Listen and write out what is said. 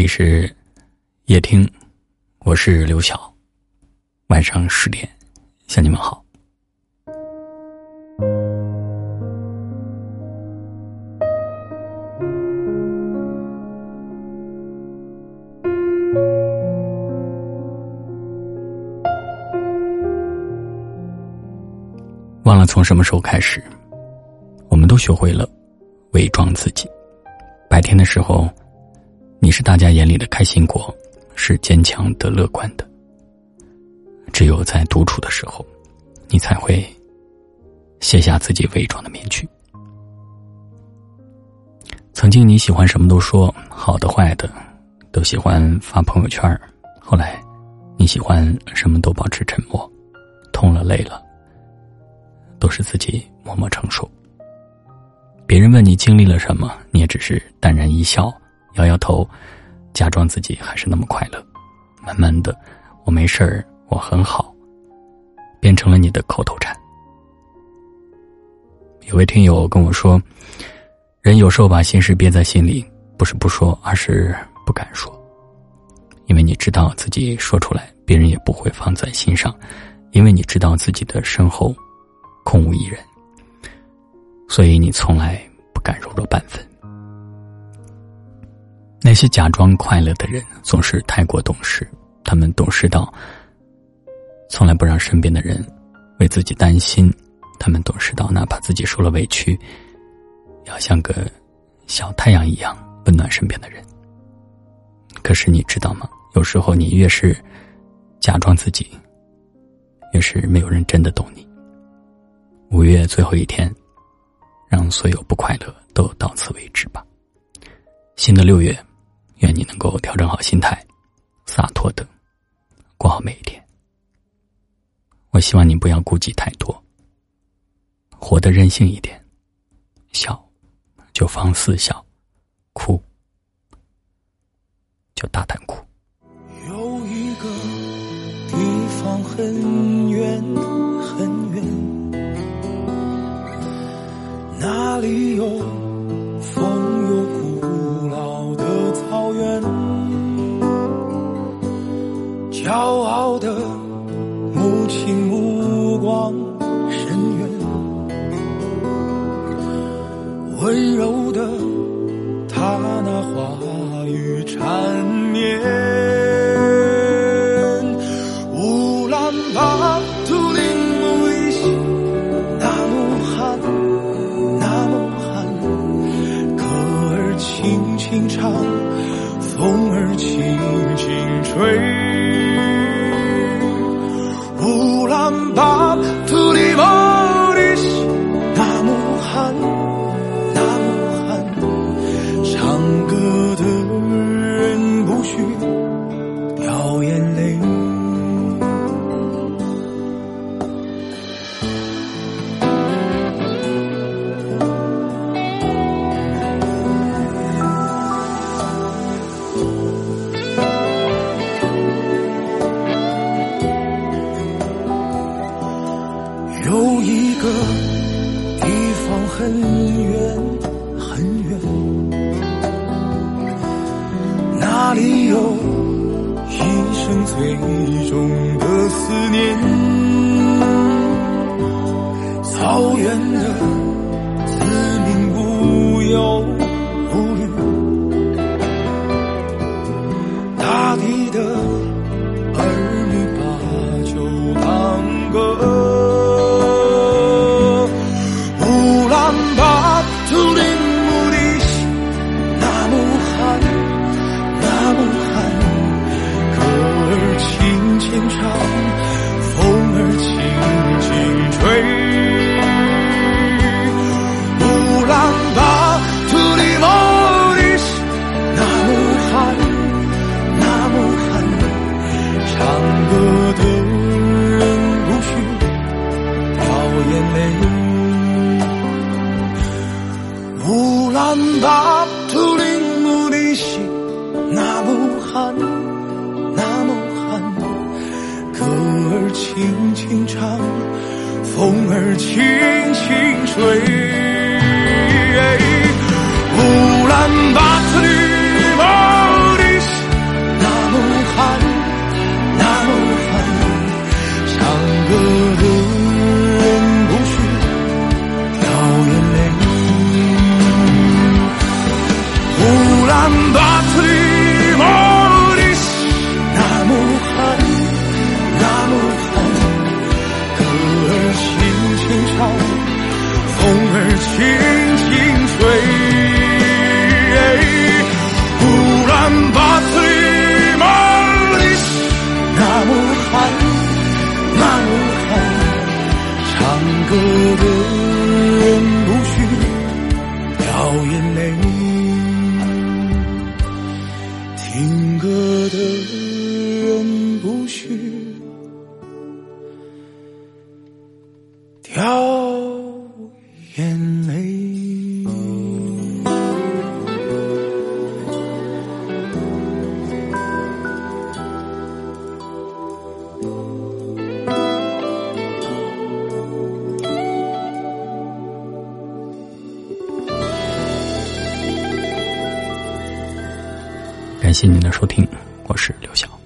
里是夜听，我是刘晓。晚上十点，向你们好。忘了从什么时候开始，我们都学会了伪装自己。白天的时候，你是大家眼里的开心果，是坚强的、乐观的。只有在独处的时候，你才会卸下自己伪装的面具。曾经你喜欢什么都说，好的、坏的，都喜欢发朋友圈后来，你喜欢什么都保持沉默，痛了、累了。都是自己默默承受。别人问你经历了什么，你也只是淡然一笑，摇摇头，假装自己还是那么快乐。慢慢的，我没事儿，我很好，变成了你的口头禅。有位听友跟我说，人有时候把心事憋在心里，不是不说，而是不敢说，因为你知道自己说出来，别人也不会放在心上，因为你知道自己的身后。空无一人，所以你从来不敢柔弱半分。那些假装快乐的人总是太过懂事，他们懂事到从来不让身边的人为自己担心。他们懂事到哪怕自己受了委屈，要像个小太阳一样温暖身边的人。可是你知道吗？有时候你越是假装自己，越是没有人真的懂你。五月最后一天，让所有不快乐都到此为止吧。新的六月，愿你能够调整好心态，洒脱的过好每一天。我希望你不要顾忌太多，活得任性一点，笑就放肆笑，哭就大胆哭。有一个地方很远很远。那里有目光深远，温柔的他那话语缠绵。乌兰巴托灵眸一笑，那么寒，那么寒。歌儿轻轻唱，风儿轻轻吹。Bob. 有一个地方很远很远，那里有一生最重的思念，草原的子民无忧。无虑，大地的轻轻唱，风儿轻轻吹。乌兰巴托人不许掉眼泪。感谢您的收听，我是刘晓。